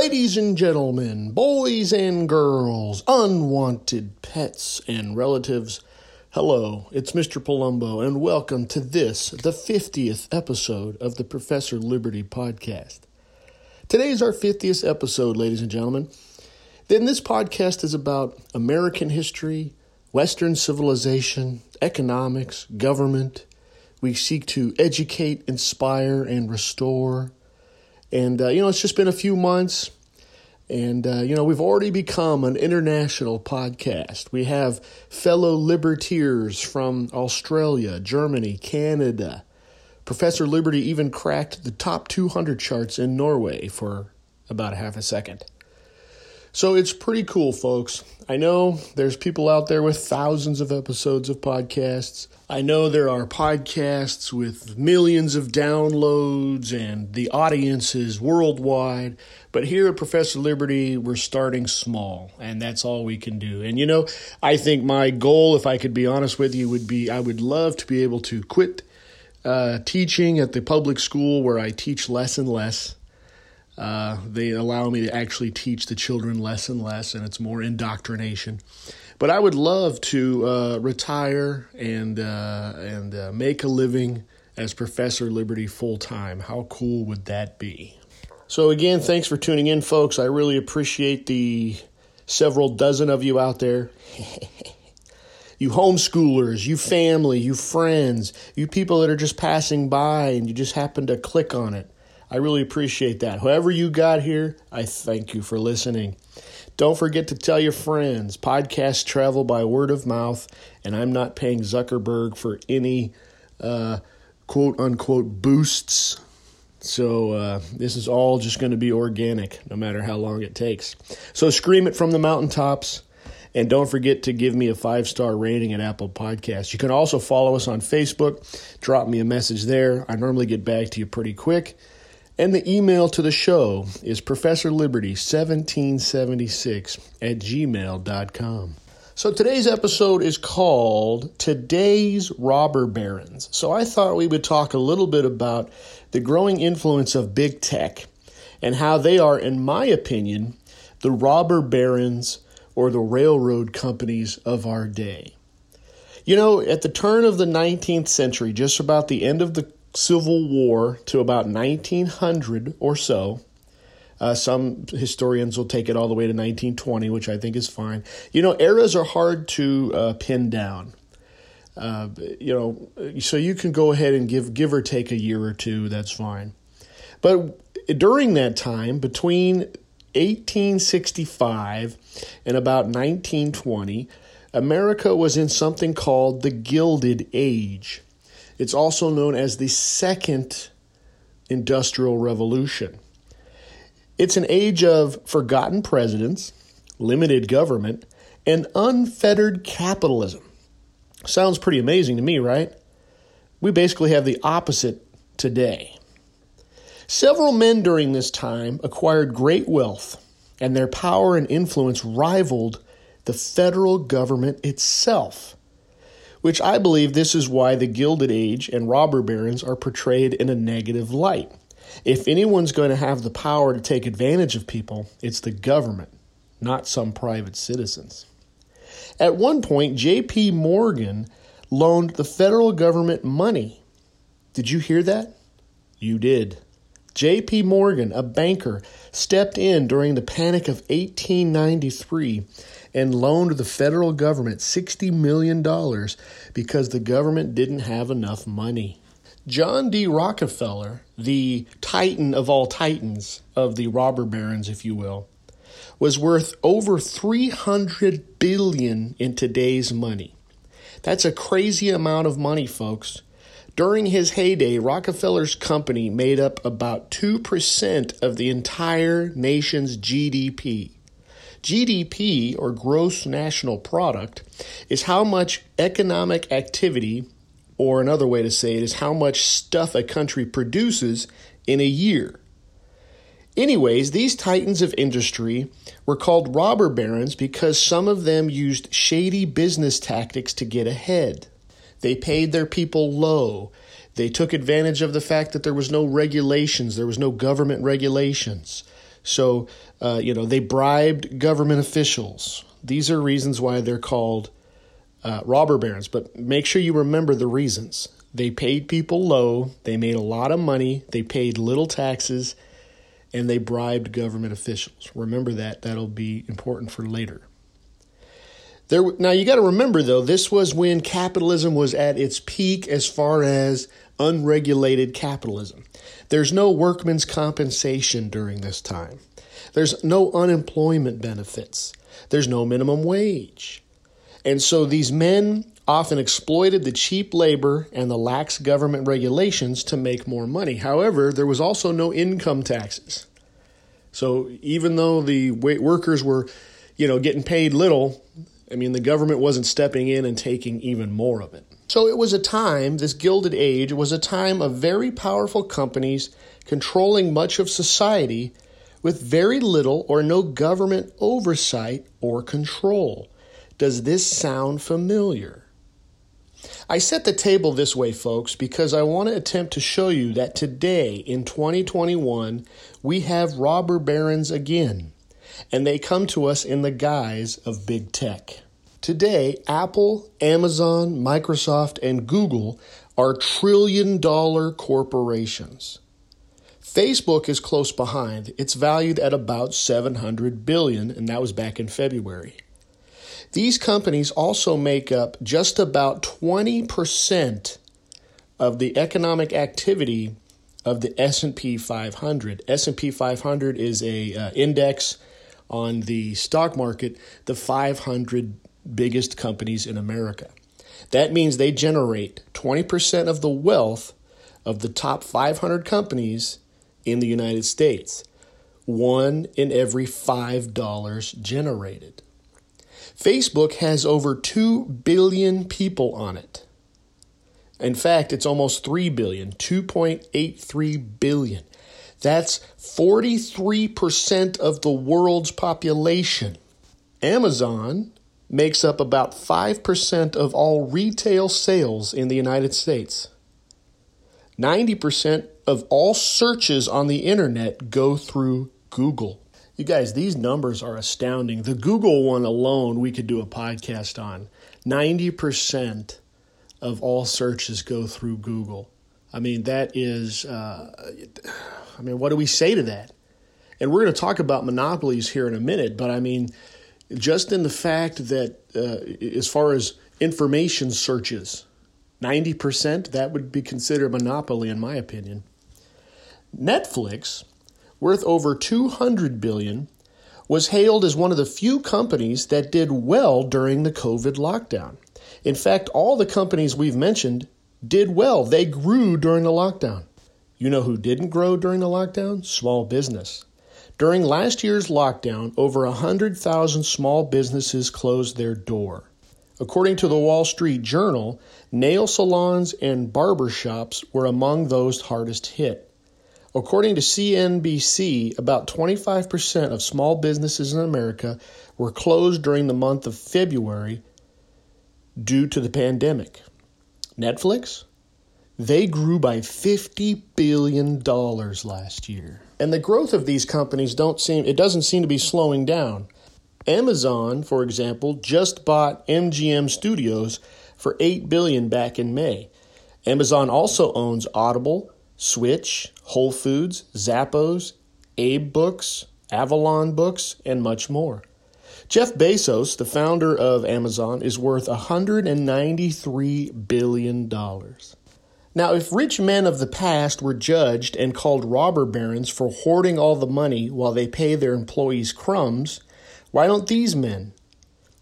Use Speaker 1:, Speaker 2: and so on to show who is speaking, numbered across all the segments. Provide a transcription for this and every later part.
Speaker 1: Ladies and gentlemen, boys and girls, unwanted pets and relatives, hello, it's Mr. Palumbo, and welcome to this, the 50th episode of the Professor Liberty podcast. Today is our 50th episode, ladies and gentlemen. Then this podcast is about American history, Western civilization, economics, government. We seek to educate, inspire, and restore and, uh, you know, it's just been a few months. And, uh, you know, we've already become an international podcast. We have fellow liberteers from Australia, Germany, Canada. Professor Liberty even cracked the top 200 charts in Norway for about half a second. So it's pretty cool, folks. I know there's people out there with thousands of episodes of podcasts. I know there are podcasts with millions of downloads and the audiences worldwide. But here at Professor Liberty, we're starting small, and that's all we can do. And you know, I think my goal, if I could be honest with you, would be I would love to be able to quit uh, teaching at the public school where I teach less and less uh, they allow me to actually teach the children less and less, and it's more indoctrination. But I would love to uh, retire and uh, and uh, make a living as Professor Liberty full time. How cool would that be? So again, thanks for tuning in, folks. I really appreciate the several dozen of you out there. you homeschoolers, you family, you friends, you people that are just passing by and you just happen to click on it. I really appreciate that. Whoever you got here, I thank you for listening. Don't forget to tell your friends. Podcasts travel by word of mouth, and I'm not paying Zuckerberg for any uh, quote unquote boosts. So uh, this is all just going to be organic, no matter how long it takes. So scream it from the mountaintops. And don't forget to give me a five star rating at Apple Podcasts. You can also follow us on Facebook. Drop me a message there. I normally get back to you pretty quick. And the email to the show is ProfessorLiberty1776 at gmail.com. So today's episode is called Today's Robber Barons. So I thought we would talk a little bit about the growing influence of big tech and how they are, in my opinion, the robber barons or the railroad companies of our day. You know, at the turn of the 19th century, just about the end of the Civil War to about 1900 or so. Uh, some historians will take it all the way to 1920, which I think is fine. You know, eras are hard to uh, pin down. Uh, you know, so you can go ahead and give give or take a year or two. That's fine. But during that time, between 1865 and about 1920, America was in something called the Gilded Age. It's also known as the Second Industrial Revolution. It's an age of forgotten presidents, limited government, and unfettered capitalism. Sounds pretty amazing to me, right? We basically have the opposite today. Several men during this time acquired great wealth, and their power and influence rivaled the federal government itself which I believe this is why the Gilded Age and robber barons are portrayed in a negative light. If anyone's going to have the power to take advantage of people, it's the government, not some private citizens. At one point, J.P. Morgan loaned the federal government money. Did you hear that? You did. J.P. Morgan, a banker, stepped in during the Panic of 1893 and loaned the federal government $60 million because the government didn't have enough money. John D. Rockefeller, the titan of all titans, of the robber barons, if you will, was worth over 300 billion in today's money. That's a crazy amount of money, folks. During his heyday, Rockefeller's company made up about 2% of the entire nation's GDP. GDP, or gross national product, is how much economic activity, or another way to say it is how much stuff a country produces in a year. Anyways, these titans of industry were called robber barons because some of them used shady business tactics to get ahead. They paid their people low. They took advantage of the fact that there was no regulations, there was no government regulations. So, uh, you know, they bribed government officials. These are reasons why they're called uh, robber barons. But make sure you remember the reasons. They paid people low, they made a lot of money, they paid little taxes, and they bribed government officials. Remember that. That'll be important for later. There, now you got to remember though, this was when capitalism was at its peak as far as unregulated capitalism. There's no workman's compensation during this time. There's no unemployment benefits. There's no minimum wage. And so these men often exploited the cheap labor and the lax government regulations to make more money. However, there was also no income taxes. So even though the workers were, you know, getting paid little, I mean, the government wasn't stepping in and taking even more of it. So it was a time, this Gilded Age, was a time of very powerful companies controlling much of society with very little or no government oversight or control. Does this sound familiar? I set the table this way, folks, because I want to attempt to show you that today, in 2021, we have robber barons again, and they come to us in the guise of big tech. Today, Apple, Amazon, Microsoft, and Google are trillion dollar corporations. Facebook is close behind. It's valued at about 700 billion and that was back in February. These companies also make up just about 20% of the economic activity of the S&P 500. S&P 500 is a uh, index on the stock market, the 500 biggest companies in America. That means they generate 20% of the wealth of the top 500 companies in the United States. One in every $5 generated. Facebook has over 2 billion people on it. In fact, it's almost 3 billion, 2.83 billion. That's 43% of the world's population. Amazon makes up about 5% of all retail sales in the United States. 90% of all searches on the internet go through Google. You guys, these numbers are astounding. The Google one alone, we could do a podcast on. 90% of all searches go through Google. I mean, that is, uh, I mean, what do we say to that? And we're going to talk about monopolies here in a minute, but I mean, just in the fact that uh, as far as information searches, 90%, that would be considered a monopoly in my opinion. Netflix, worth over 200 billion, was hailed as one of the few companies that did well during the COVID lockdown. In fact, all the companies we've mentioned did well. They grew during the lockdown. You know who didn't grow during the lockdown? Small business. During last year's lockdown, over 100,000 small businesses closed their door. According to the Wall Street Journal, nail salons and barber shops were among those hardest hit. According to CNBC, about 25% of small businesses in America were closed during the month of February due to the pandemic. Netflix? They grew by $50 billion last year. And the growth of these companies don't seem it doesn't seem to be slowing down. Amazon, for example, just bought MGM Studios for 8 billion back in May. Amazon also owns Audible, Twitch, Whole Foods, Zappos, Abe Books, Avalon Books, and much more. Jeff Bezos, the founder of Amazon, is worth $193 billion. Now, if rich men of the past were judged and called robber barons for hoarding all the money while they pay their employees crumbs, why don't these men?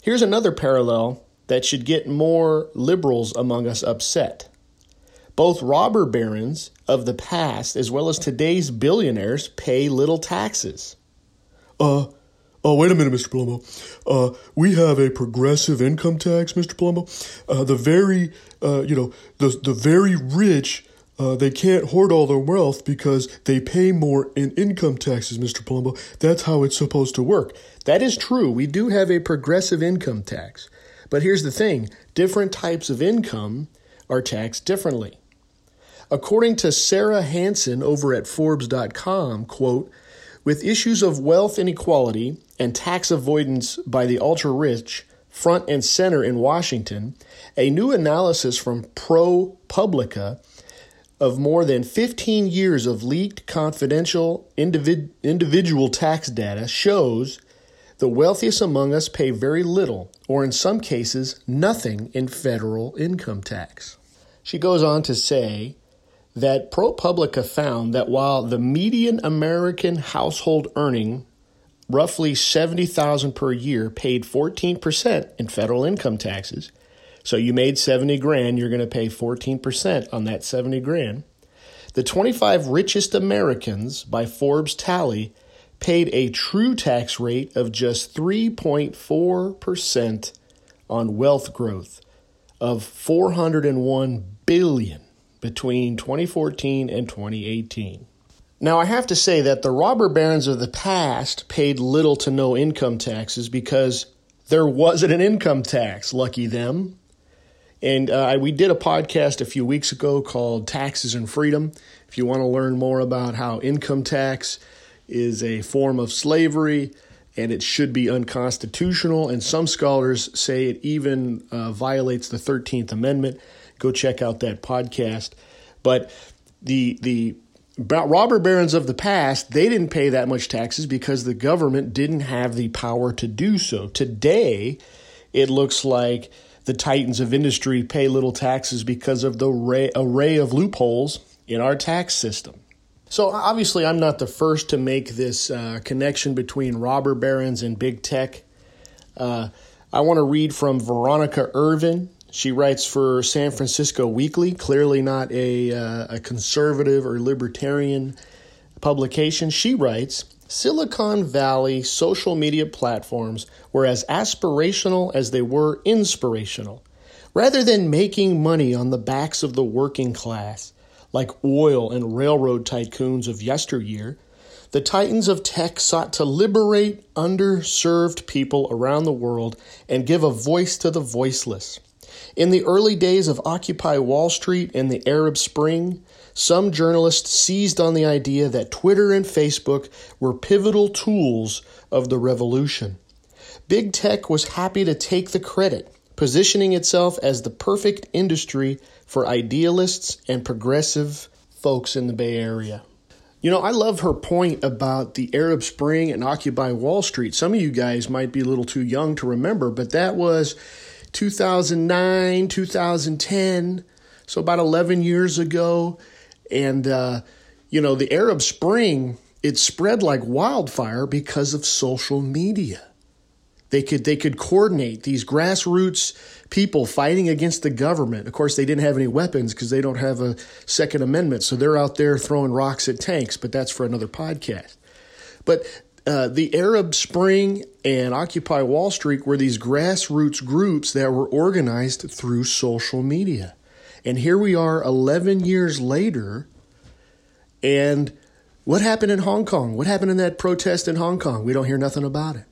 Speaker 1: Here's another parallel that should get more liberals among us upset. Both robber barons of the past as well as today's billionaires pay little taxes.
Speaker 2: Uh, Oh, wait a minute, Mr. Palumbo. Uh, we have a progressive income tax, Mr. Palumbo. Uh, the very, uh, you know, the the very rich, uh, they can't hoard all their wealth because they pay more in income taxes, Mr. Palumbo. That's how it's supposed to work.
Speaker 1: That is true. We do have a progressive income tax. But here's the thing different types of income are taxed differently. According to Sarah Hansen over at Forbes.com, quote, With issues of wealth inequality and tax avoidance by the ultra rich front and center in Washington, a new analysis from ProPublica of more than 15 years of leaked confidential individ- individual tax data shows the wealthiest among us pay very little, or in some cases, nothing in federal income tax. She goes on to say that ProPublica found that while the median American household earning roughly 70,000 per year paid 14% in federal income taxes. So you made 70 grand, you're going to pay 14% on that 70 grand. The 25 richest Americans by Forbes tally paid a true tax rate of just 3.4% on wealth growth of 401 billion between 2014 and 2018. Now, I have to say that the robber barons of the past paid little to no income taxes because there wasn't an income tax. Lucky them. And uh, we did a podcast a few weeks ago called Taxes and Freedom. If you want to learn more about how income tax is a form of slavery and it should be unconstitutional, and some scholars say it even uh, violates the 13th Amendment, go check out that podcast. But the the robber barons of the past, they didn't pay that much taxes because the government didn't have the power to do so. Today, it looks like the titans of industry pay little taxes because of the array, array of loopholes in our tax system. So, obviously, I'm not the first to make this uh, connection between robber barons and big tech. Uh, I want to read from Veronica Irwin. She writes for San Francisco Weekly, clearly not a, uh, a conservative or libertarian publication. She writes Silicon Valley social media platforms were as aspirational as they were inspirational. Rather than making money on the backs of the working class, like oil and railroad tycoons of yesteryear, the titans of tech sought to liberate underserved people around the world and give a voice to the voiceless. In the early days of Occupy Wall Street and the Arab Spring, some journalists seized on the idea that Twitter and Facebook were pivotal tools of the revolution. Big tech was happy to take the credit, positioning itself as the perfect industry for idealists and progressive folks in the Bay Area. You know, I love her point about the Arab Spring and Occupy Wall Street. Some of you guys might be a little too young to remember, but that was 2009, 2010, so about 11 years ago. And, uh, you know, the Arab Spring, it spread like wildfire because of social media. They could they could coordinate these grassroots people fighting against the government. Of course, they didn't have any weapons because they don't have a Second Amendment, so they're out there throwing rocks at tanks. But that's for another podcast. But uh, the Arab Spring and Occupy Wall Street were these grassroots groups that were organized through social media. And here we are 11 years later, and what happened in Hong Kong? What happened in that protest in Hong Kong? We don't hear nothing about it,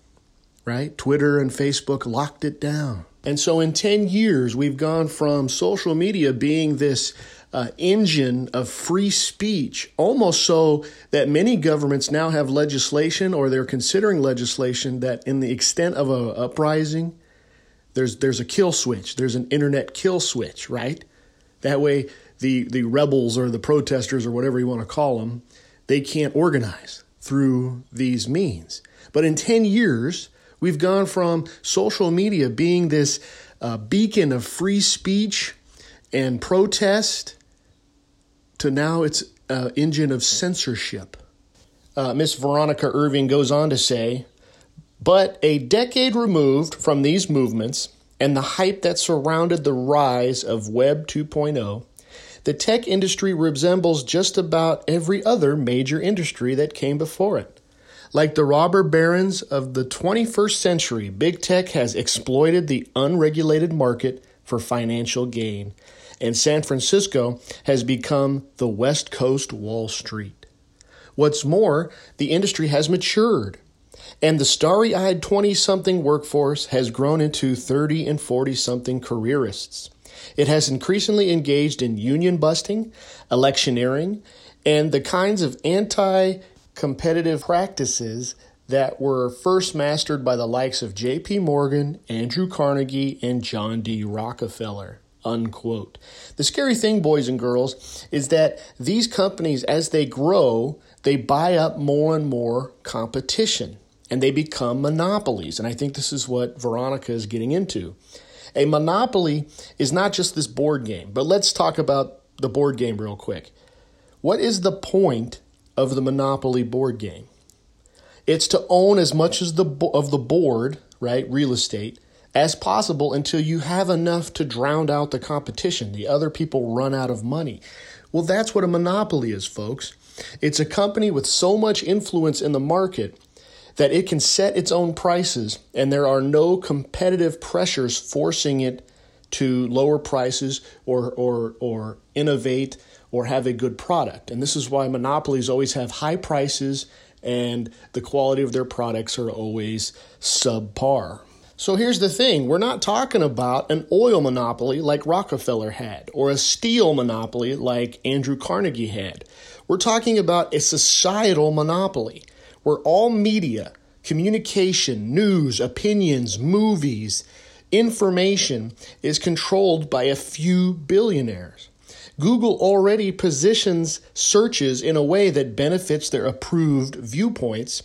Speaker 1: right? Twitter and Facebook locked it down. And so in 10 years, we've gone from social media being this uh, engine of free speech, almost so that many governments now have legislation or they're considering legislation that, in the extent of a uprising, there's there's a kill switch. There's an internet kill switch, right? That way, the the rebels or the protesters or whatever you want to call them, they can't organize through these means. But in ten years, we've gone from social media being this uh, beacon of free speech and protest to now it's an engine of censorship. Uh, Miss Veronica Irwin goes on to say, but a decade removed from these movements and the hype that surrounded the rise of Web 2.0, the tech industry resembles just about every other major industry that came before it. Like the robber barons of the 21st century, big tech has exploited the unregulated market for financial gain and San Francisco has become the West Coast Wall Street. What's more, the industry has matured, and the starry eyed 20 something workforce has grown into 30 and 40 something careerists. It has increasingly engaged in union busting, electioneering, and the kinds of anti competitive practices that were first mastered by the likes of J.P. Morgan, Andrew Carnegie, and John D. Rockefeller. Unquote. The scary thing, boys and girls, is that these companies, as they grow, they buy up more and more competition and they become monopolies. And I think this is what Veronica is getting into. A monopoly is not just this board game, but let's talk about the board game real quick. What is the point of the Monopoly board game? It's to own as much as the of the board, right, real estate, as possible until you have enough to drown out the competition. The other people run out of money. Well, that's what a monopoly is, folks. It's a company with so much influence in the market that it can set its own prices and there are no competitive pressures forcing it to lower prices or or or innovate or have a good product. And this is why monopolies always have high prices and the quality of their products are always subpar. So here's the thing we're not talking about an oil monopoly like Rockefeller had, or a steel monopoly like Andrew Carnegie had. We're talking about a societal monopoly where all media, communication, news, opinions, movies, information is controlled by a few billionaires. Google already positions searches in a way that benefits their approved viewpoints,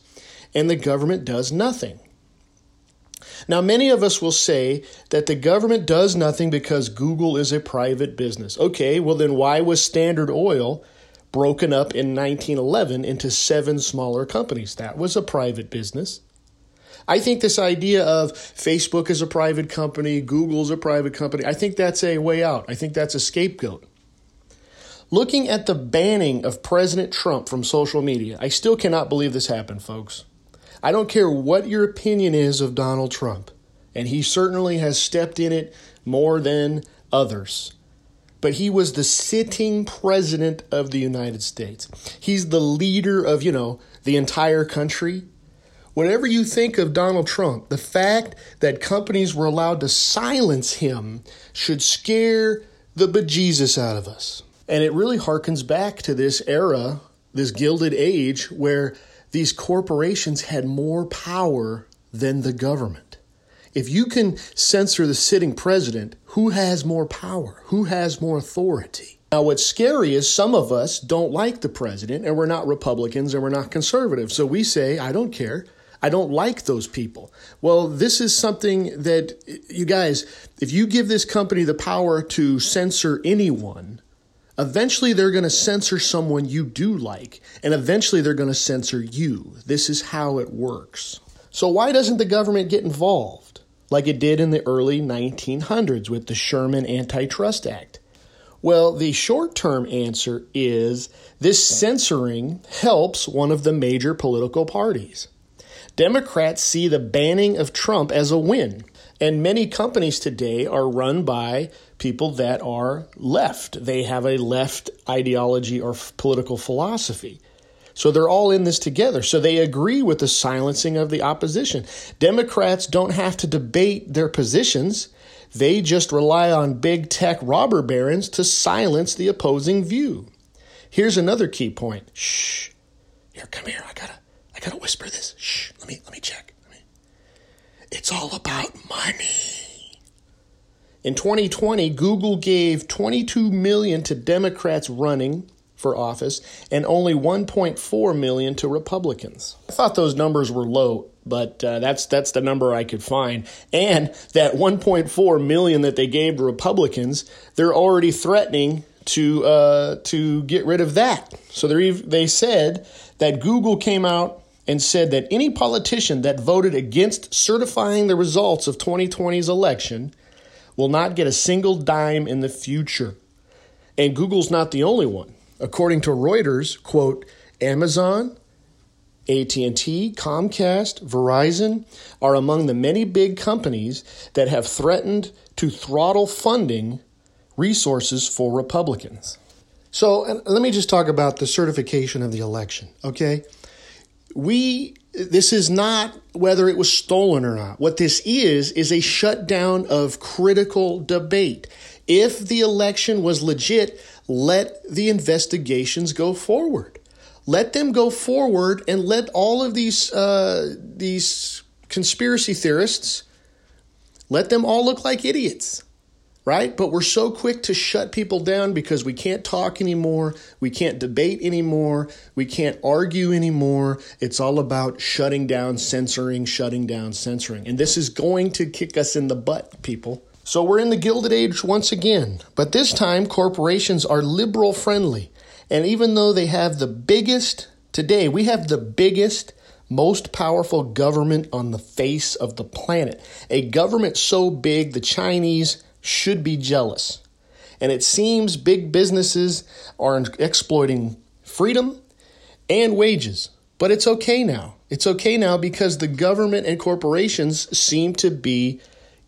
Speaker 1: and the government does nothing. Now, many of us will say that the government does nothing because Google is a private business. Okay, well, then why was Standard Oil broken up in 1911 into seven smaller companies? That was a private business. I think this idea of Facebook is a private company, Google's a private company, I think that's a way out. I think that's a scapegoat. Looking at the banning of President Trump from social media, I still cannot believe this happened, folks. I don't care what your opinion is of Donald Trump, and he certainly has stepped in it more than others. But he was the sitting president of the United States. He's the leader of, you know, the entire country. Whatever you think of Donald Trump, the fact that companies were allowed to silence him should scare the bejesus out of us. And it really harkens back to this era, this gilded age, where these corporations had more power than the government. If you can censor the sitting president, who has more power? Who has more authority? Now, what's scary is some of us don't like the president, and we're not Republicans and we're not conservatives. So we say, I don't care. I don't like those people. Well, this is something that, you guys, if you give this company the power to censor anyone, Eventually, they're going to censor someone you do like, and eventually, they're going to censor you. This is how it works. So, why doesn't the government get involved like it did in the early 1900s with the Sherman Antitrust Act? Well, the short term answer is this censoring helps one of the major political parties. Democrats see the banning of Trump as a win, and many companies today are run by people that are left. They have a left ideology or f- political philosophy. So they're all in this together. So they agree with the silencing of the opposition. Democrats don't have to debate their positions. They just rely on big tech robber barons to silence the opposing view. Here's another key point. Shh. Here, come here. I gotta, I gotta whisper this. Shh. Let me, let me check. It's all about money. In 2020, Google gave 22 million to Democrats running for office and only 1.4 million to Republicans. I thought those numbers were low, but uh, that's that's the number I could find. And that 1.4 million that they gave to Republicans, they're already threatening to uh, to get rid of that. So they they said that Google came out and said that any politician that voted against certifying the results of 2020's election will not get a single dime in the future. And Google's not the only one. According to Reuters, quote, Amazon, AT&T, Comcast, Verizon are among the many big companies that have threatened to throttle funding resources for Republicans. So, let me just talk about the certification of the election, okay? We this is not whether it was stolen or not. What this is, is a shutdown of critical debate. If the election was legit, let the investigations go forward. let them go forward and let all of these uh, these conspiracy theorists let them all look like idiots right? But we're so quick to shut people down because we can't talk anymore, we can't debate anymore, we can't argue anymore. It's all about shutting down, censoring, shutting down, censoring. And this is going to kick us in the butt, people. So we're in the Gilded Age once again, but this time corporations are liberal friendly. And even though they have the biggest, today we have the biggest, most powerful government on the face of the planet. A government so big the Chinese should be jealous. And it seems big businesses are exploiting freedom and wages. But it's okay now. It's okay now because the government and corporations seem to be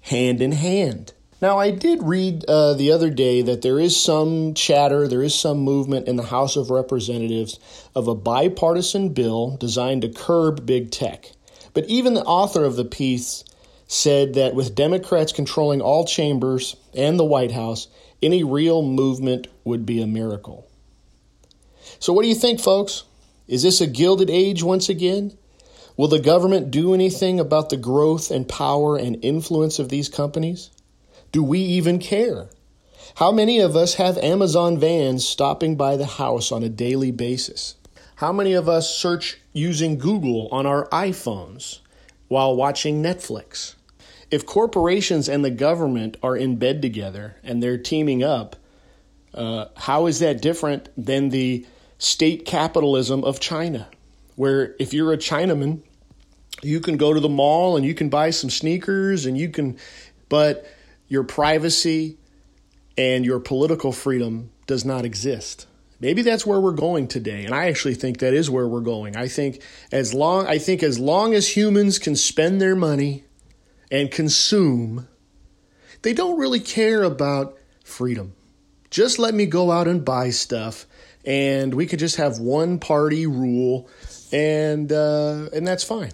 Speaker 1: hand in hand. Now, I did read uh, the other day that there is some chatter, there is some movement in the House of Representatives of a bipartisan bill designed to curb big tech. But even the author of the piece said that with Democrats controlling all chambers and the White House, any real movement would be a miracle. So, what do you think, folks? Is this a gilded age once again? Will the government do anything about the growth and power and influence of these companies? Do we even care? How many of us have Amazon vans stopping by the house on a daily basis? How many of us search using Google on our iPhones while watching Netflix? if corporations and the government are in bed together and they're teaming up, uh, how is that different than the state capitalism of China? Where if you're a Chinaman, you can go to the mall and you can buy some sneakers and you can, but your privacy and your political freedom does not exist. Maybe that's where we're going today, and I actually think that is where we're going. I think as long I think as long as humans can spend their money and consume, they don't really care about freedom. Just let me go out and buy stuff, and we could just have one party rule, and uh, and that's fine.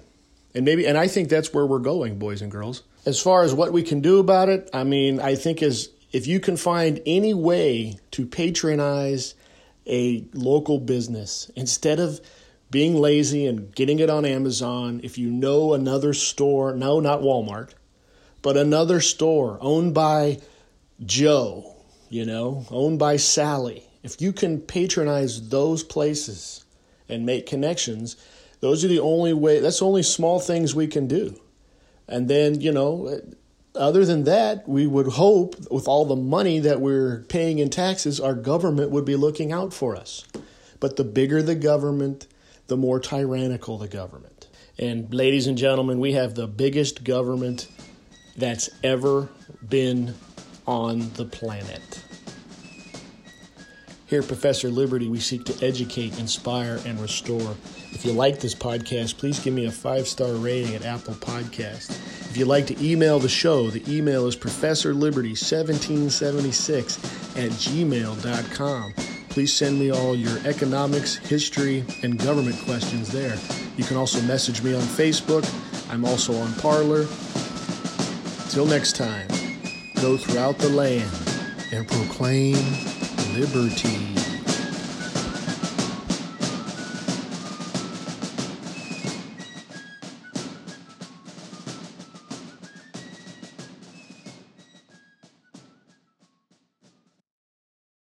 Speaker 1: And maybe, and I think that's where we're going, boys and girls. As far as what we can do about it, I mean, I think as if you can find any way to patronize a local business instead of being lazy and getting it on Amazon, if you know another store, no, not Walmart, but another store owned by Joe, you know, owned by Sally, if you can patronize those places and make connections, those are the only way, that's only small things we can do. And then, you know, other than that, we would hope with all the money that we're paying in taxes, our government would be looking out for us. But the bigger the government, the more tyrannical the government. And ladies and gentlemen, we have the biggest government that's ever been on the planet. Here at Professor Liberty, we seek to educate, inspire, and restore. If you like this podcast, please give me a five star rating at Apple Podcast. If you'd like to email the show, the email is professorliberty1776 at gmail.com. Please send me all your economics, history, and government questions there. You can also message me on Facebook. I'm also on Parler. Till next time, go throughout the land and proclaim liberty.